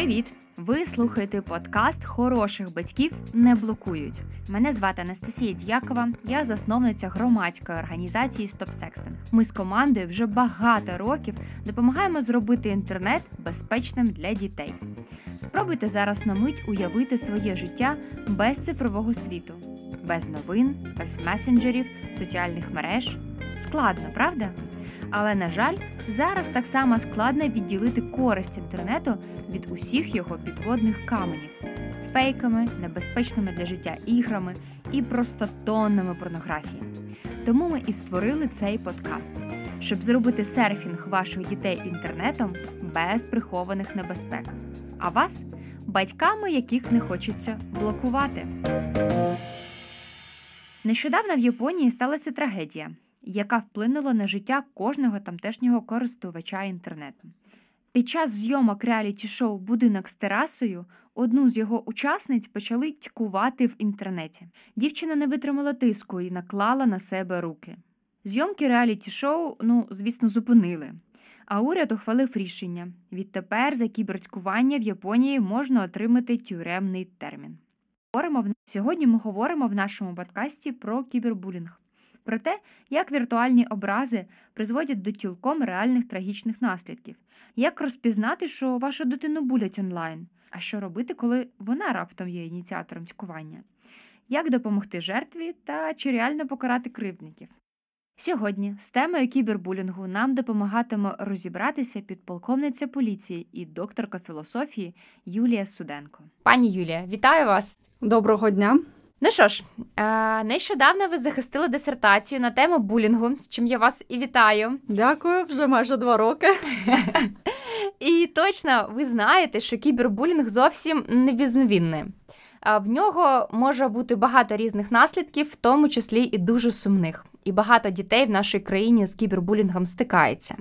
Привіт! Ви слухаєте подкаст Хороших батьків не блокують. Мене звати Анастасія Дякова, я засновниця громадської організації Стоп Секстинг. Ми з командою вже багато років допомагаємо зробити інтернет безпечним для дітей. Спробуйте зараз на мить уявити своє життя без цифрового світу, без новин, без месенджерів, соціальних мереж. Складно, правда? Але на жаль, зараз так само складно відділити користь інтернету від усіх його підводних каменів з фейками, небезпечними для життя іграми і просто тоннами порнографії. Тому ми і створили цей подкаст, щоб зробити серфінг ваших дітей інтернетом без прихованих небезпек. А вас батьками, яких не хочеться блокувати. Нещодавно в Японії сталася трагедія яка вплинула на життя кожного тамтешнього користувача інтернету. Під час зйомок реаліті шоу Будинок з терасою одну з його учасниць почали тькувати в інтернеті. Дівчина не витримала тиску і наклала на себе руки. Зйомки реаліті шоу, ну, звісно, зупинили. А уряд ухвалив рішення відтепер за кіберцькування в Японії можна отримати тюремний термін. Сьогодні ми говоримо в нашому подкасті про кібербулінг про те, як віртуальні образи призводять до цілком реальних трагічних наслідків, як розпізнати, що вашу дитину булять онлайн, а що робити, коли вона раптом є ініціатором цькування, як допомогти жертві та чи реально покарати кривдників. Сьогодні з темою кібербулінгу нам допомагатиме розібратися підполковниця поліції і докторка філософії Юлія Суденко. Пані Юлія, вітаю вас! Доброго дня! Ну що ж, е, нещодавно ви захистили дисертацію на тему булінгу, з чим я вас і вітаю. Дякую, вже майже два роки. І точно ви знаєте, що кібербулінг зовсім не безневінний. В нього може бути багато різних наслідків, в тому числі і дуже сумних. І багато дітей в нашій країні з кібербулінгом стикається.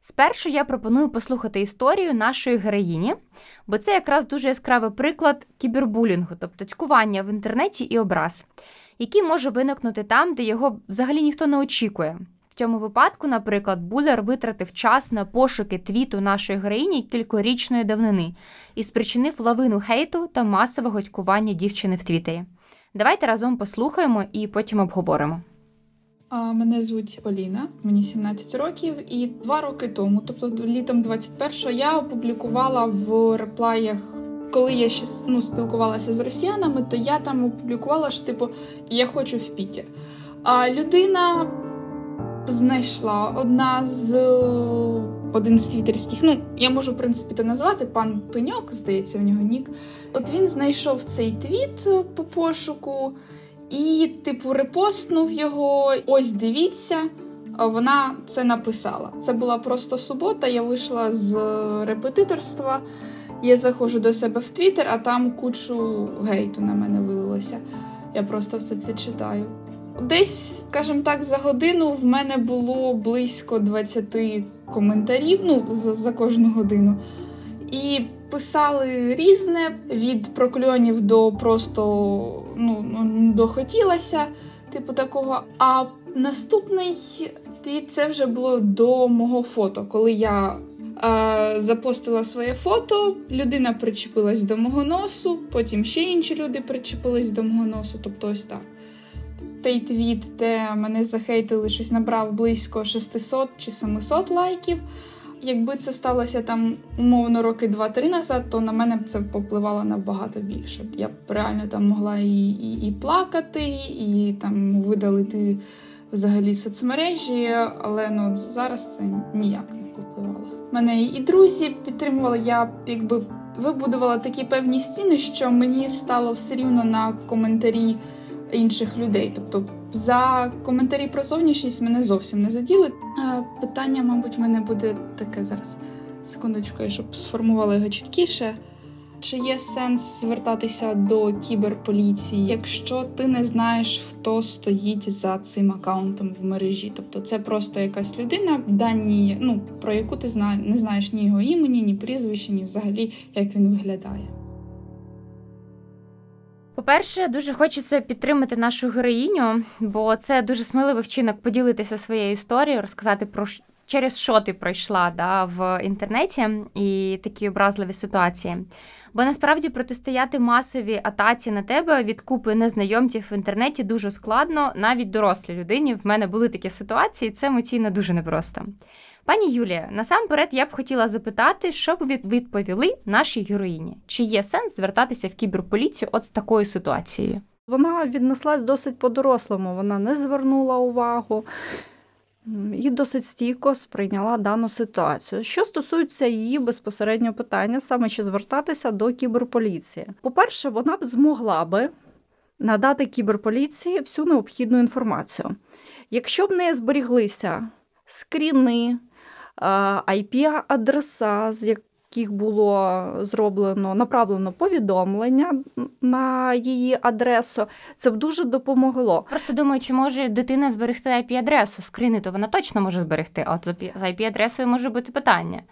Спершу я пропоную послухати історію нашої героїні, бо це якраз дуже яскравий приклад кібербулінгу, тобто цькування в інтернеті і образ, який може виникнути там, де його взагалі ніхто не очікує. В цьому випадку, наприклад, Булер витратив час на пошуки твіту нашої героїні кількорічної давнини і спричинив лавину хейту та масового цькування дівчини в Твіттері. Давайте разом послухаємо і потім обговоримо. Мене звуть Поліна, мені 17 років, і два роки тому, тобто літом 21-го, я опублікувала в реплаях, коли я ще ну, спілкувалася з росіянами, то я там опублікувала, що типу я хочу в Пітер. А людина знайшла одна з один з твіттерських, ну я можу в принципі це назвати пан Пеньок, здається, в нього нік. От він знайшов цей твіт по пошуку. І, типу, репостнув його. Ось дивіться, вона це написала. Це була просто субота. Я вийшла з репетиторства. Я заходжу до себе в Твіттер, а там кучу гейту на мене вилилося. Я просто все це читаю. Десь, скажімо так, за годину в мене було близько 20 коментарів ну, за, за кожну годину. І писали різне від прокльонів до просто ну, ну дохотілося, типу такого. А наступний твіт це вже було до мого фото, коли я. Запостила своє фото, людина причепилась до мого носу, потім ще інші люди причепились до мого носу. Тобто ось так. Той твіт, де мене захейтили, щось набрав близько 600 чи 700 лайків. Якби це сталося там умовно роки два-три назад, то на мене б це попливало набагато більше. Я б реально там могла і і, і плакати, і там видалити взагалі соцмережі, але ну зараз це ніяк не попливало. Мене і друзі підтримували. Я якби вибудувала такі певні стіни, що мені стало все рівно на коментарі інших людей. Тобто за коментарі про зовнішність мене зовсім не заділи. Питання, мабуть, в мене буде таке зараз. Секундочку, я щоб сформувала його чіткіше. Чи є сенс звертатися до кіберполіції, якщо ти не знаєш, хто стоїть за цим аккаунтом в мережі? Тобто це просто якась людина, дані, ну про яку ти не знаєш ні його імені, ні прізвища, ні взагалі як він виглядає. По-перше, дуже хочеться підтримати нашу героїню, бо це дуже сміливий вчинок поділитися своєю історією, розказати про через що ти пройшла да, в інтернеті і такі образливі ситуації. Бо насправді протистояти масовій атаці на тебе від купи незнайомців в інтернеті дуже складно, навіть дорослій людині. В мене були такі ситуації, це емоційно дуже непросто. Пані Юлія, насамперед я б хотіла запитати, що б ви відповіли нашій героїні? Чи є сенс звертатися в кіберполіцію от з такою ситуацією? Вона віднеслась досить по-дорослому, вона не звернула увагу і досить стійко сприйняла дану ситуацію. Що стосується її безпосереднього питання, саме чи звертатися до кіберполіції. По-перше, вона б змогла би надати кіберполіції всю необхідну інформацію. Якщо б в неї зберіглися скріни, IP-адреса, з яких було зроблено направлено повідомлення на її адресу, це б дуже допомогло. Просто думаю, чи може дитина зберегти IP-адресу скрини, то вона точно може зберегти. От за IP-адресою може бути питання.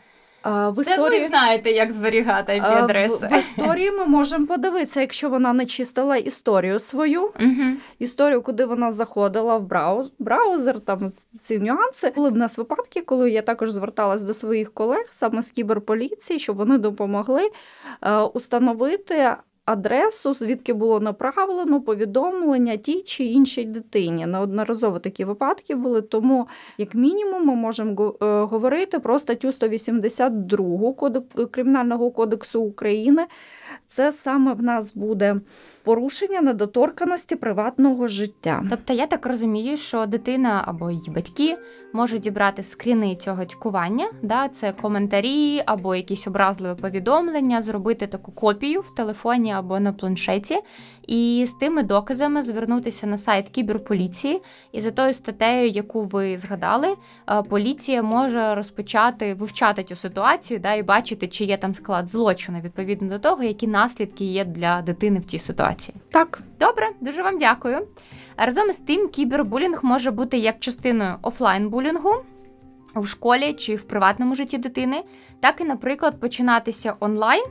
А, В Це історії ви знаєте, як зберігати IP-адреси. в, в історії ми можемо подивитися, якщо вона не чистила історію свою, Угу. історію, куди вона заходила в брауз, браузер, там ці нюанси. Були в нас випадки, коли я також зверталась до своїх колег саме з кіберполіції, щоб вони допомогли е, установити. Адресу, звідки було направлено повідомлення тій чи іншій дитині. Неодноразово такі випадки були. Тому, як мінімум, ми можемо е, говорити про статтю 182 Кодек- Кримінального кодексу України. Це саме в нас буде порушення недоторканості приватного життя. Тобто я так розумію, що дитина або її батьки можуть дібрати скріни цього тькування, да, це коментарі або якісь образливі повідомлення, зробити таку копію в телефоні або на планшеті, і з тими доказами звернутися на сайт кіберполіції. І за тою статтею, яку ви згадали, е, поліція може розпочати вивчати цю ситуацію да, і бачити, чи є там склад злочину відповідно до того, які наслідки є для дитини в цій ситуації. Так, Добре, дуже вам дякую. Разом із тим, кібербулінг може бути як частиною офлайн-булінгу в школі чи в приватному житті дитини, так і, наприклад, починатися онлайн,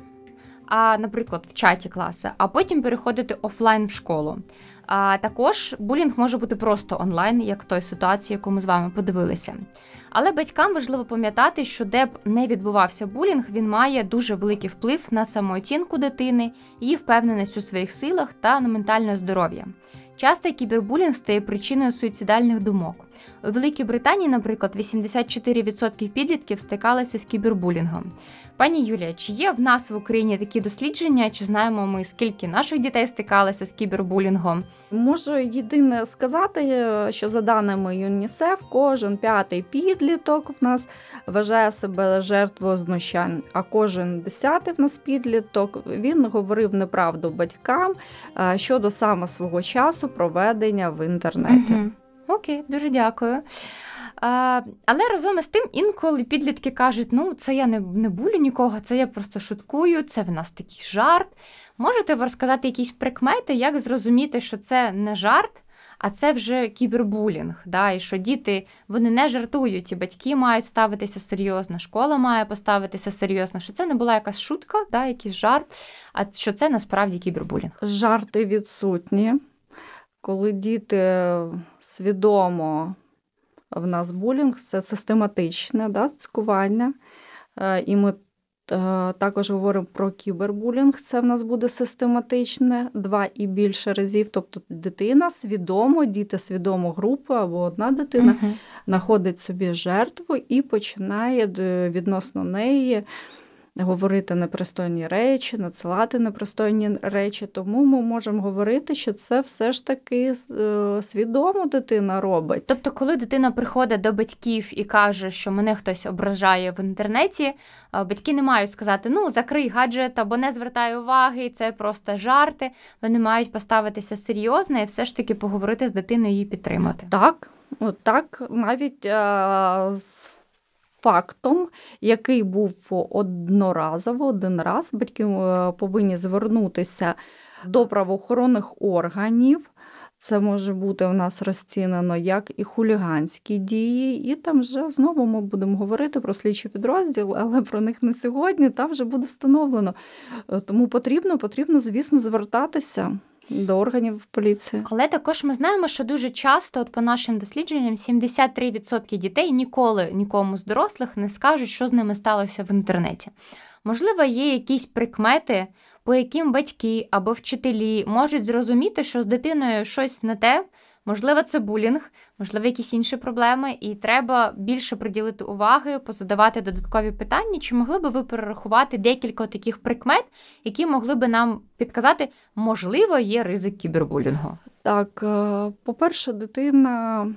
а, наприклад, в чаті класу, а потім переходити офлайн в школу. А також булінг може бути просто онлайн, як в той ситуації, яку ми з вами подивилися. Але батькам важливо пам'ятати, що де б не відбувався булінг, він має дуже великий вплив на самооцінку дитини, її впевненість у своїх силах та на ментальне здоров'я. Часто кібербулінг стає причиною суїцидальних думок. У Великій Британії, наприклад, 84% підлітків стикалися з кібербулінгом. Пані Юлія, чи є в нас в Україні такі дослідження? Чи знаємо ми, скільки наших дітей стикалися з кібербулінгом? можу єдине сказати, що за даними ЮНІСЕФ, кожен п'ятий підліток в нас вважає себе жертвою знущань, а кожен десятий в нас підліток він говорив неправду батькам щодо саме свого часу проведення в інтернеті. Мгм. Окей, дуже дякую. А, але разом із тим, інколи підлітки кажуть: ну, це я не, не булю нікого, це я просто шуткую, це в нас такий жарт. Можете ви розказати якісь прикмети, як зрозуміти, що це не жарт, а це вже кібербулінг, да, і що діти вони не жартують, і батьки мають ставитися серйозно, школа має поставитися серйозно, що це не була якась шутка, да, якийсь жарт, а що це насправді кібербулінг. Жарти відсутні, коли діти свідомо в нас булінг, це систематичне да, цькування. Е, І ми е, також говоримо про кібербулінг, це в нас буде систематичне два і більше разів. Тобто дитина свідомо, діти свідомо групи або одна дитина знаходить собі жертву і починає відносно неї говорити непристойні речі, надсилати непристойні речі. Тому ми можемо говорити, що це все ж таки е, свідомо дитина робить. Тобто, коли дитина приходить до батьків і каже, що мене хтось ображає в інтернеті, батьки не мають сказати: ну закрий гаджет або не звертай уваги, це просто жарти. Вони мають поставитися серйозно і все ж таки поговорити з дитиною і її підтримати. Так, от так, навіть е, з фактом, який був одноразово, один раз, батьки е, повинні звернутися до правоохоронних органів. Це може бути у нас розцінено як і хуліганські дії, і там вже знову ми будемо говорити про слідчий підрозділ, але про них не сьогодні. Там вже буде встановлено. Е, Тому потрібно, потрібно, звісно, звертатися. До органів поліції. Але також ми знаємо, що дуже часто, от по нашим дослідженням, 73% дітей ніколи нікому з дорослих не скажуть, що з ними сталося в інтернеті. Можливо, є якісь прикмети, по яким батьки або вчителі можуть зрозуміти, що з дитиною щось не те. Можливо, це булінг, можливо, якісь інші проблеми, і треба більше приділити уваги, позадавати додаткові питання. Чи могли би ви перерахувати декілька таких прикмет, які могли би нам підказати, можливо, є ризик кібербулінгу? Так, е, по-перше, дитина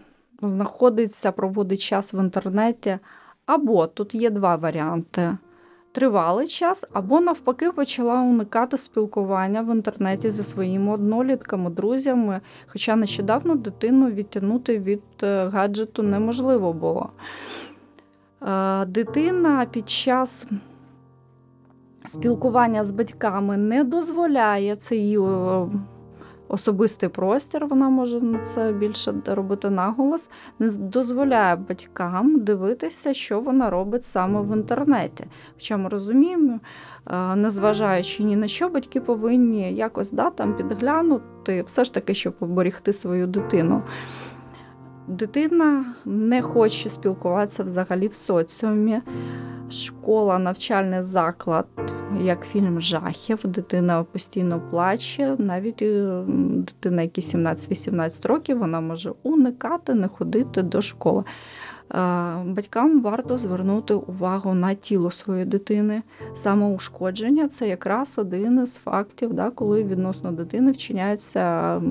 знаходиться, проводить час в інтернеті, або тут є два варіанти. Тривалий час, або навпаки почала уникати спілкування в інтернеті зі своїми однолітками, друзями. Хоча нещодавно дитину відтягнути від е, гаджету неможливо було. Е, Дитина під час спілкування з батьками не дозволяє е, особистий простір, вона може на це більше робити наголос, не дозволяє батькам дивитися, що вона робить саме в інтернеті. Хоча ми розуміємо, е, незважаючи ні на що, батьки повинні якось да, там підглянути, все ж таки, щоб оберігти свою дитину. Дитина не хоче спілкуватися взагалі в соціумі. Школа, навчальний заклад, як фільм жахів. Дитина постійно плаче. Навіть е, дитина, які 17-18 років, вона може уникати, не ходити до школи. Е, Батькам варто звернути увагу на тіло своєї дитини. Самоушкодження це якраз один із фактів, да, коли відносно дитини вчиняються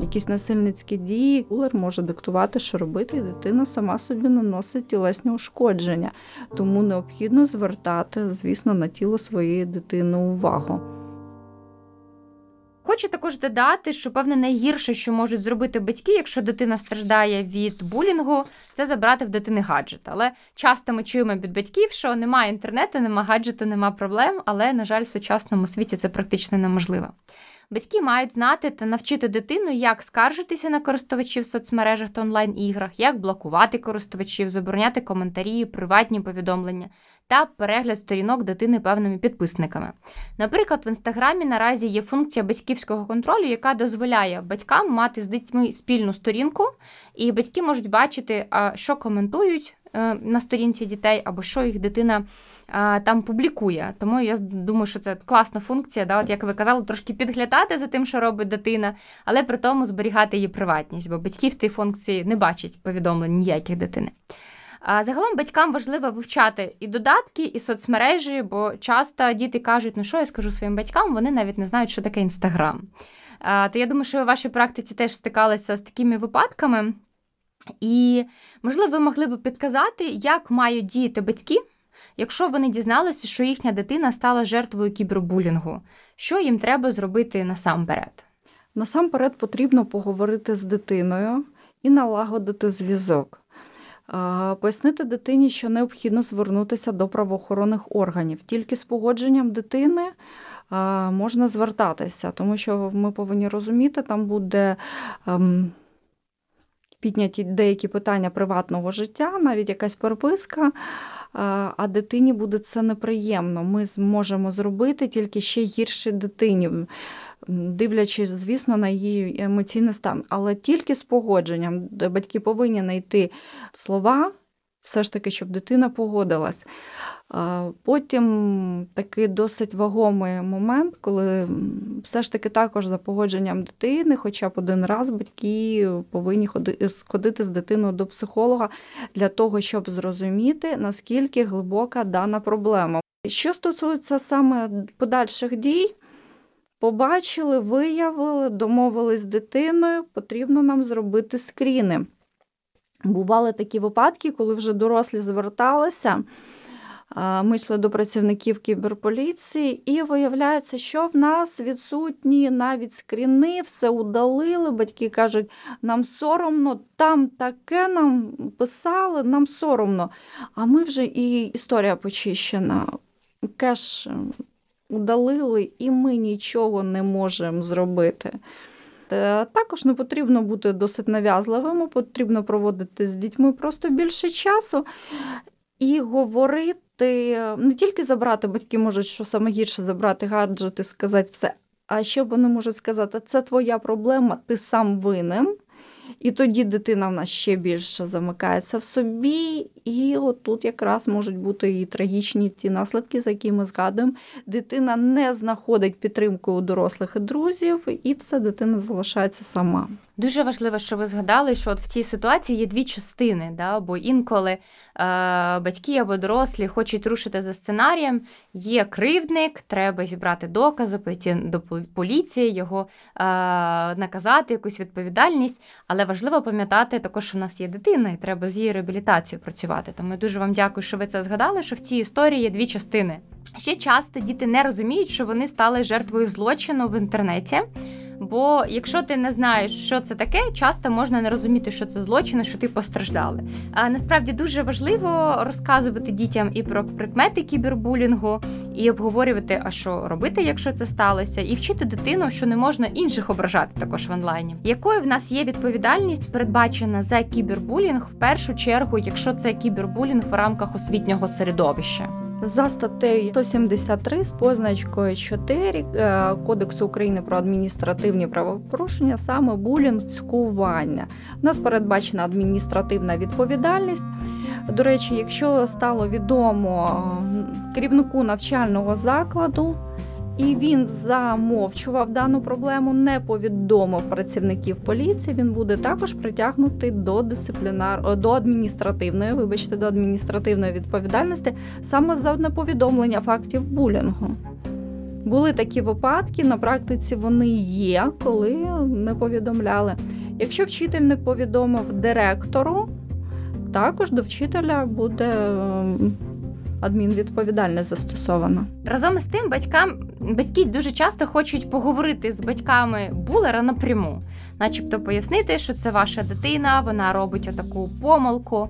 якісь насильницькі дії. Кулер може диктувати, що робити, і дитина сама собі наносить тілесні ушкодження. Тому необхідно звертати, звісно, на тіло своєї дитини увагу. Хочу також додати, що певне найгірше, що можуть зробити батьки, якщо дитина страждає від булінгу, це забрати в дитини гаджет. Але часто ми чуємо від батьків, що немає інтернету, немає гаджету, немає проблем, але, на жаль, в сучасному світі це практично неможливо. Батьки мають знати та навчити дитину, як скаржитися на користувачів в соцмережах та онлайн-іграх, як блокувати користувачів, забороняти коментарі, приватні повідомлення та перегляд сторінок дитини певними підписниками. Наприклад, в інстаграмі наразі є функція батьківського контролю, яка дозволяє батькам мати з дітьми спільну сторінку, і батьки можуть бачити, що коментують на сторінці дітей, або що їх дитина а, там публікує. Тому я думаю, що це класна функція, да, от як ви казали, трошки підглядати за тим, що робить дитина, але при тому зберігати її приватність, бо батьки в цій функції не бачать повідомлень ніяких дитини. А загалом батькам важливо вивчати і додатки, і соцмережі, бо часто діти кажуть, ну що я скажу своїм батькам, вони навіть не знають, що таке інстаграм. То я думаю, що в вашій практиці теж стикалися з такими випадками. І, можливо, ви могли б підказати, як мають діяти батьки, якщо вони дізналися, що їхня дитина стала жертвою кібербулінгу. Що їм треба зробити насамперед? Насамперед потрібно поговорити з дитиною і налагодити зв'язок. Пояснити дитині, що необхідно звернутися до правоохоронних органів. Тільки з погодженням дитини можна звертатися, тому що ми повинні розуміти, там буде ем, підняті деякі питання приватного життя, навіть якась переписка. е, А дитині буде це неприємно. Ми зможемо зробити тільки ще гірше дитині дивлячись, звісно, на її емоційний стан, але тільки з погодженням батьки повинні знайти слова, все ж таки, щоб дитина погодилась. Потім такий досить вагомий момент, коли все ж таки також за погодженням дитини, хоча б один раз батьки повинні ходи- ходити з дитиною до психолога для того, щоб зрозуміти, наскільки глибока дана проблема. Що стосується саме подальших дій, Побачили, виявили, домовились з дитиною, потрібно нам зробити скріни. Бували такі випадки, коли вже дорослі зверталися. Ми йшли до працівників кіберполіції, і виявляється, що в нас відсутні навіть скріни, все удалили. Батьки кажуть, нам соромно, там таке нам писали, нам соромно. А ми вже і історія почищена. Кеш удалили, і ми нічого не можемо зробити. Також не потрібно бути досить нав'язливими, потрібно проводити з дітьми просто більше часу і говорити, не тільки забрати, батьки можуть, що саме гірше забрати гаджет і сказати все. А ще вони можуть сказати, це твоя проблема, ти сам винен. І тоді дитина в нас ще більше замикається в собі, і отут якраз можуть бути і трагічні ті наслідки, за які ми згадуємо. Дитина не знаходить підтримку у дорослих і друзів, і все дитина залишається сама. Дуже важливо, що ви згадали, що от в цій ситуації є дві частини, да? бо інколи е, батьки або дорослі хочуть рушити за сценарієм. Є кривдник, треба зібрати докази, пойти до поліції, його е, наказати, якусь відповідальність. Але важливо пам'ятати також, що в нас є дитина, і треба з її реабілітацією працювати. Тому я дуже вам дякую, що ви це згадали. Що в цій історії є дві частини. Ще часто діти не розуміють, що вони стали жертвою злочину в інтернеті. Бо якщо ти не знаєш, що це таке, часто можна не розуміти, що це злочин, що ти постраждали. А насправді дуже важливо розказувати дітям і про прикмети кібербулінгу, і обговорювати, а що робити, якщо це сталося, і вчити дитину, що не можна інших ображати також в онлайні. Якою в нас є відповідальність передбачена за кібербулінг в першу чергу, якщо це кібербулінг в рамках освітнього середовища? За статтею 173 з позначкою 4 е, Кодексу України про адміністративні правопорушення, саме булінг цькування. У нас передбачена адміністративна відповідальність. До речі, якщо стало відомо керівнику навчального закладу, і він замовчував дану проблему, не повідомив працівників поліції. Він буде також притягнутий до дисциплінар до адміністративної, вибачте, до адміністративної відповідальності саме за неповідомлення фактів булінгу. Були такі випадки, на практиці вони є, коли не повідомляли. Якщо вчитель не повідомив директору, також до вчителя буде адмінвідповідальність застосована. Разом із тим, батькам батьки дуже часто хочуть поговорити з батьками булера напряму, начебто пояснити, що це ваша дитина, вона робить отаку помилку.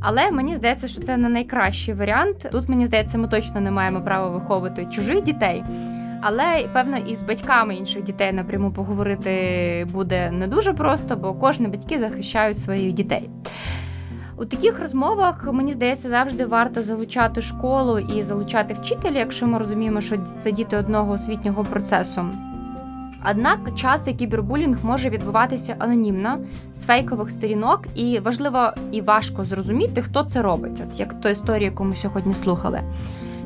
Але мені здається, що це не найкращий варіант. Тут мені здається, ми точно не маємо права виховувати чужих дітей. Але певно і з батьками інших дітей напряму поговорити буде не дуже просто, бо кожні батьки захищають своїх дітей. У таких розмовах мені здається завжди варто залучати школу і залучати вчителя, якщо ми розуміємо, що це діти одного освітнього процесу. Однак часто кібербулінг може відбуватися анонімно з фейкових сторінок, і важливо і важко зрозуміти, хто це робить, от як то історія, яку ми сьогодні слухали.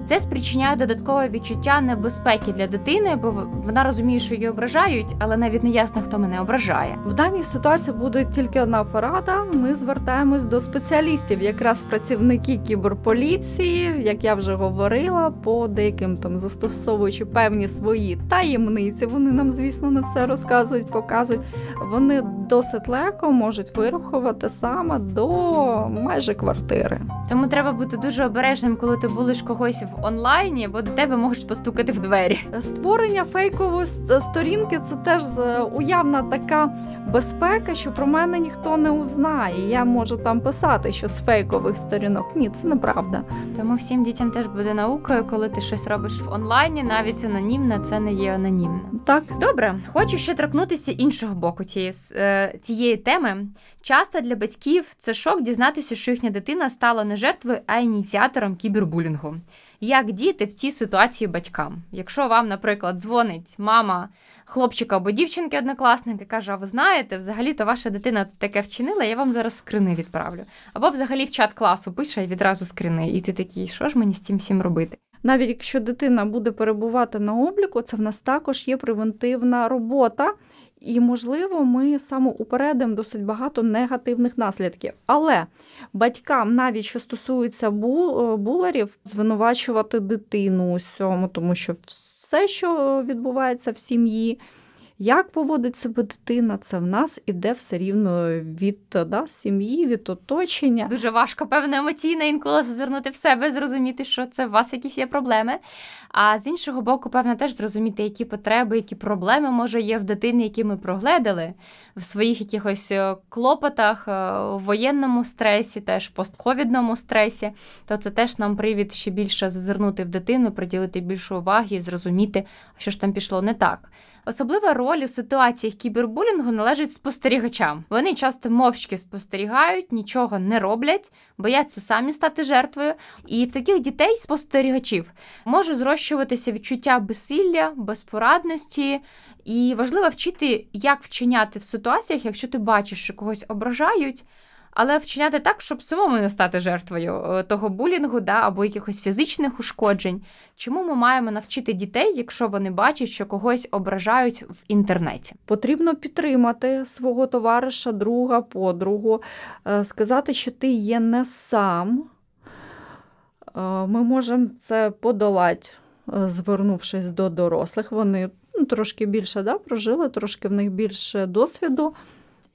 Це спричиняє додаткове відчуття небезпеки для дитини, бо вона розуміє, що її ображають, але навіть не ясно, хто мене ображає. В даній ситуації буде тільки одна порада. Ми звертаємось до спеціалістів, якраз працівники кіберполіції, як я вже говорила, по деяким там застосовуючи певні свої таємниці. Вони нам, звісно, не все розказують, показують. Вони досить легко можуть вирахувати саме до майже квартири. Тому треба бути дуже обережним, коли ти будеш когось в онлайні, бо до тебе можуть постукати в двері. Створення фейкової сторінки це теж уявна така безпека, що про мене ніхто не узнає. Я можу там писати, що з фейкових сторінок. Ні, це неправда. Тому всім дітям теж буде наукою, коли ти щось робиш в онлайні, навіть анонімно, це не є анонімно. Так, добре, хочу ще торкнутися іншого боку цієї е, цієї теми. Часто для батьків це шок дізнатися, що їхня дитина стала не жертвою, а ініціатором кібербулінгу як діти в цій ситуації батькам. Якщо вам, наприклад, дзвонить мама хлопчика або дівчинки однокласника і каже, а ви знаєте, взагалі-то ваша дитина таке вчинила, я вам зараз скрини відправлю. Або взагалі в чат класу пише і відразу скрини. І ти такий, що ж мені з цим всім робити? Навіть якщо дитина буде перебувати на обліку, це в нас також є превентивна робота. І, можливо, ми саме упередимо досить багато негативних наслідків. Але батькам, навіть що стосується е, булерів, звинувачувати дитину у цьому, тому що все, що відбувається в сім'ї, як поводить себе дитина, це в нас іде все рівно від да, сім'ї, від оточення. Дуже важко, певно, емоційно інколи зазирнути в себе, зрозуміти, що це у вас якісь є проблеми. А з іншого боку, певно, теж зрозуміти, які потреби, які проблеми може є в дитині, які ми прогледали в своїх якихось е, клопотах, е, в воєнному стресі, теж постковідному стресі. То це теж нам привід ще більше зазирнути в дитину, приділити більше уваги і зрозуміти, що ж там пішло не так. Особлива роль у ситуаціях кібербулінгу належить спостерігачам. Вони часто мовчки спостерігають, нічого не роблять, бояться самі стати жертвою. І в таких дітей спостерігачів може зрощуватися відчуття безсилля, безпорадності, і важливо вчити, як вчиняти в ситуаціях, якщо ти бачиш, що когось ображають. Але вчиняти так, щоб самому не стати жертвою е, того булінгу да, або якихось фізичних ушкоджень. Чому ми маємо навчити дітей, якщо вони бачать, що когось ображають в інтернеті? Потрібно підтримати свого товариша, друга, подругу, е, сказати, що ти є не сам. Е, Ми можемо це подолати, звернувшись до дорослих. Вони ну, трошки більше да, прожили, трошки в них більше досвіду.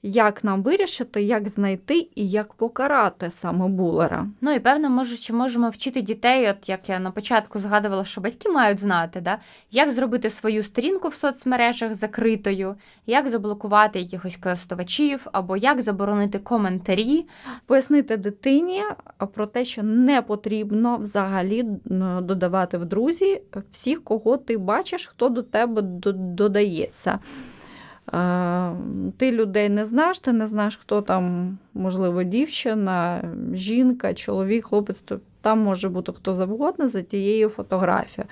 Як нам вирішити, як знайти і як покарати саме булера. Ну і певно, може, ще можемо вчити дітей, от як я на початку згадувала, що батьки мають знати, да, як зробити свою сторінку в соцмережах закритою, як заблокувати якихось користувачів, або як заборонити коментарі. Пояснити дитині про те, що не потрібно взагалі додавати в друзі всіх, кого ти бачиш, хто до тебе додається. Ти людей не знаєш, ти не знаєш, хто там, можливо, дівчина, жінка, чоловік, хлопець, то там може бути хто завгодно за тією фотографією.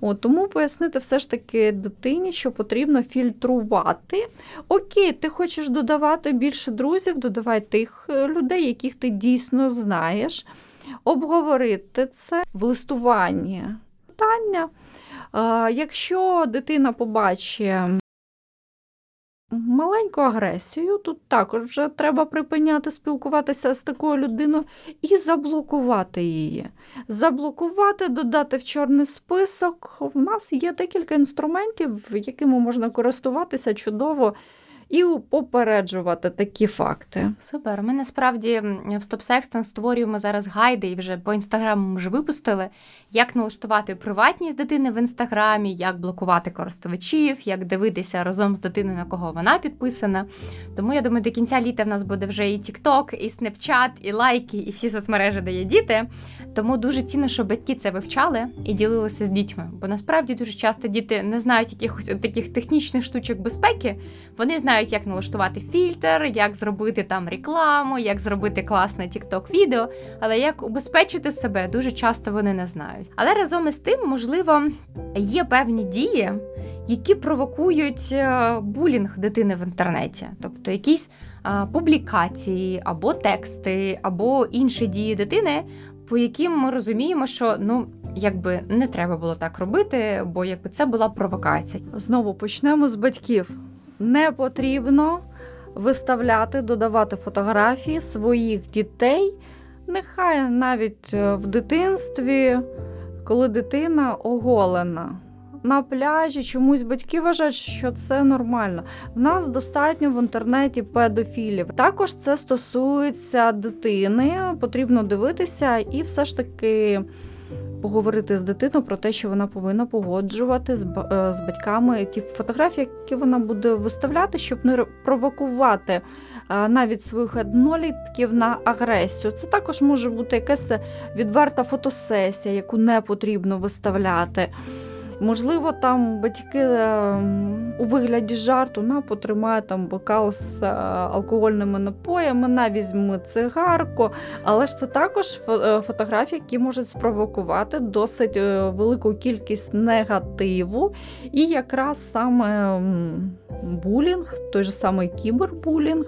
От, тому пояснити все ж таки дитині, що потрібно фільтрувати. Окей, ти хочеш додавати більше друзів, додавай тих е, людей, яких ти дійсно знаєш, обговорити це в листуванні питання. Якщо дитина побачить маленьку агресію, тут також вже треба припиняти спілкуватися з такою людиною і заблокувати її. Заблокувати, додати в чорний список. У нас є декілька інструментів, якими можна користуватися чудово і попереджувати такі факти. Супер. Ми насправді в StopSexting створюємо зараз гайди і вже по інстаграму вже випустили, як налаштувати приватність дитини в інстаграмі, як блокувати користувачів, як дивитися разом з дитиною, на кого вона підписана. Тому я думаю, до кінця літа в нас буде вже і TikTok, і Snapchat, і лайки, і всі соцмережі, де є діти. Тому дуже цінно, що батьки це вивчали і ділилися з дітьми. Бо насправді дуже часто діти не знають якихось таких технічних штучок безпеки. Вони знають, як налаштувати фільтр, як зробити там рекламу, як зробити класне TikTok відео, але як убезпечити себе дуже часто вони не знають. Але разом із тим, можливо, є певні дії, які провокують е, булінг дитини в інтернеті, тобто якісь е, публікації або тексти, або інші дії дитини, по яким ми розуміємо, що ну. Якби не треба було так робити, бо якби це була провокація. Знову почнемо з батьків. Не потрібно виставляти, додавати фотографії своїх дітей. Нехай навіть е, в дитинстві, коли дитина оголена. На пляжі чомусь батьки вважають, що це нормально. В нас достатньо в інтернеті педофілів. Також це стосується дитини. Потрібно дивитися і все ж таки поговорити з дитиною про те, що вона повинна погоджувати з, е, з батьками ті фотографії, які вона буде виставляти, щоб не провокувати е, навіть своїх однолітків на агресію. Це також може бути якась відверта фотосесія, яку не потрібно виставляти. Можливо, там батьки е, у вигляді жарту на потримає там бокал з е, алкогольними напоями, на візьми цигарку. Але ж це також е, фотографії, які можуть спровокувати досить е, велику кількість негативу. І якраз саме булінг, той же самий кібербулінг.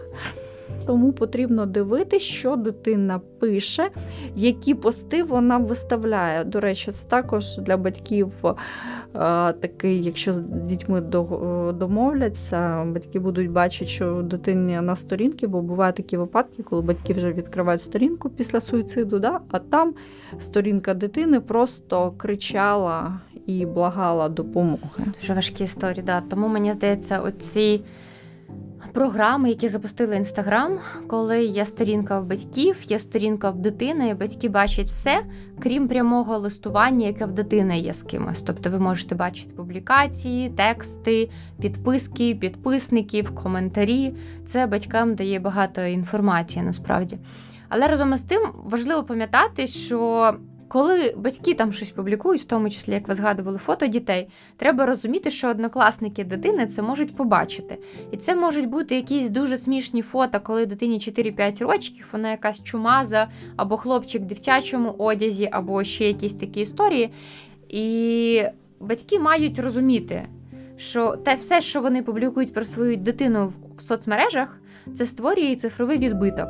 Тому потрібно дивитися, що дитина пише, які пости вона виставляє. До речі, це також для батьків е, такий, якщо з дітьми до- домовляться, батьки будуть бачити, що дитині на сторінці, бо бувають такі випадки, коли батьки вже відкривають сторінку після суїциду, да? а там сторінка дитини просто кричала і благала допомоги. Дуже важкі історії, да. Тому мені здається, оці програми, які запустили інстаграм, коли є сторінка в батьків, є сторінка в дитини, і батьки бачать все, крім прямого листування, яке в дитини є з кимось. Тобто ви можете бачити публікації, тексти, підписки, підписників, коментарі. Це батькам дає багато інформації насправді. Але разом із тим важливо пам'ятати, що коли батьки там щось публікують, в тому числі, як ви згадували, фото дітей, треба розуміти, що однокласники дитини це можуть побачити. І це можуть бути якісь дуже смішні фото, коли дитині 4-5 років, вона якась чумаза, або хлопчик в дівчачому одязі, або ще якісь такі історії. І батьки мають розуміти, що те все, що вони публікують про свою дитину в соцмережах, це створює цифровий відбиток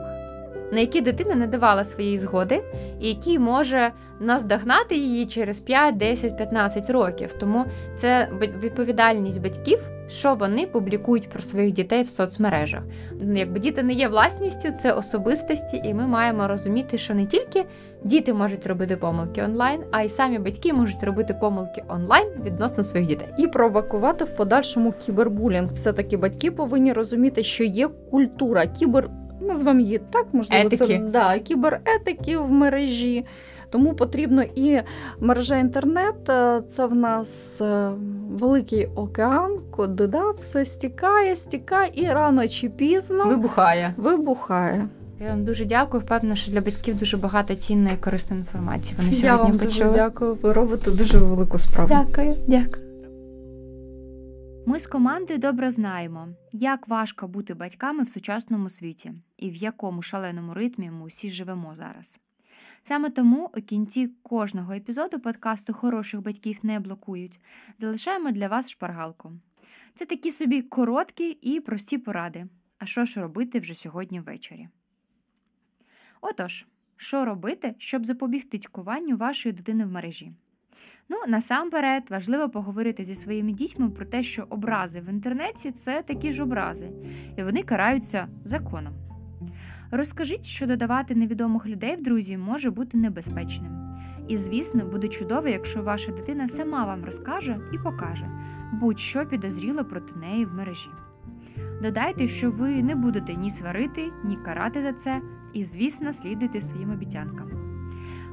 на які дитина не давала своєї згоди, і який може наздогнати її через 5, 10, 15 років. Тому це відповідальність батьків, що вони публікують про своїх дітей в соцмережах. Ну, якби діти не є власністю, це особистості, і ми маємо розуміти, що не тільки діти можуть робити помилки онлайн, а й самі батьки можуть робити помилки онлайн відносно своїх дітей. І провокувати в подальшому кібербулінг. Все таки батьки повинні розуміти, що є культура кібер назвемо її так, можливо, Етики. це да, кіберетики в мережі. Тому потрібно і мережа інтернет е, це в нас е, великий океан, куди да, все стікає, стікає і рано чи пізно вибухає. вибухає. Я вам дуже дякую. Впевнена, що для батьків дуже багато цінної і корисної інформації. Вони Я сьогодні вам почули. дуже дякую. Ви робите дуже велику справу. Дякую, дякую. Ми з командою добре знаємо, як важко бути батьками в сучасному світі і в якому шаленому ритмі ми усі живемо зараз. Саме тому у кінці кожного епізоду подкасту Хороших батьків не блокують, залишаємо для вас шпаргалку. Це такі собі короткі і прості поради. А що ж робити вже сьогодні ввечері? Отож, що робити, щоб запобігти тькуванню вашої дитини в мережі? Ну, насамперед, важливо поговорити зі своїми дітьми про те, що образи в інтернеті це такі ж образи, і вони караються законом. Розкажіть, що додавати невідомих людей в друзі може бути небезпечним. І, звісно, буде чудово, якщо ваша дитина сама вам розкаже і покаже будь-що підозріло проти неї в мережі. Додайте, що ви не будете ні сварити, ні карати за це, і, звісно, слідуйте своїм обіцянкам.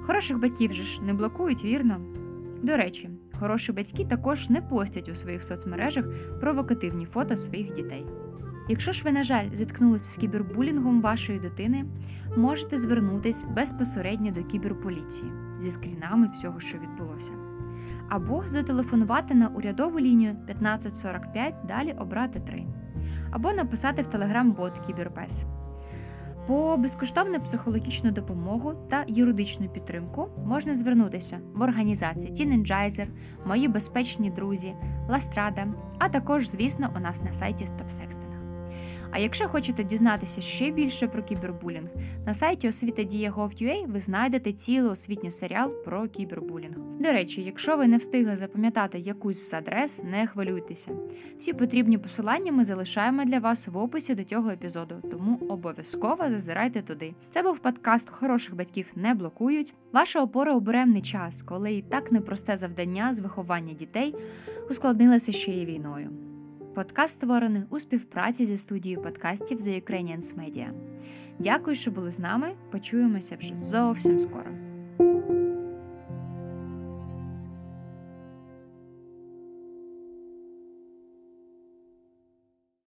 Хороших батьків же ж не блокують, вірно? До речі, хороші батьки також не постять у своїх соцмережах провокативні фото своїх дітей. Якщо ж ви, на жаль, зіткнулися з кібербулінгом вашої дитини, можете звернутися безпосередньо до кіберполіції зі скрінами всього, що відбулося, або зателефонувати на урядову лінію 1545, далі обрати 3, або написати в телеграм-бот Кіберпес. По безкоштовну психологічну допомогу та юридичну підтримку можна звернутися в організації Teenergizer, Мої безпечні друзі, Ла Страда, а також, звісно, у нас на сайті StopSexting. А якщо хочете дізнатися ще більше про кібербулінг, на сайті освіта.дія.gov.ua ви знайдете цілий освітній серіал про кібербулінг. До речі, якщо ви не встигли запам'ятати якусь з адрес, не хвилюйтеся. Всі потрібні посилання ми залишаємо для вас в описі до цього епізоду, тому обов'язково зазирайте туди. Це був подкаст Хороших батьків не блокують. Ваша опора у буремний час, коли і так непросте завдання з виховання дітей ускладнилося ще й війною. Подкаст створений у співпраці зі студією подкастів The Ukrainians Media. Дякую, що були з нами. Почуємося вже зовсім скоро.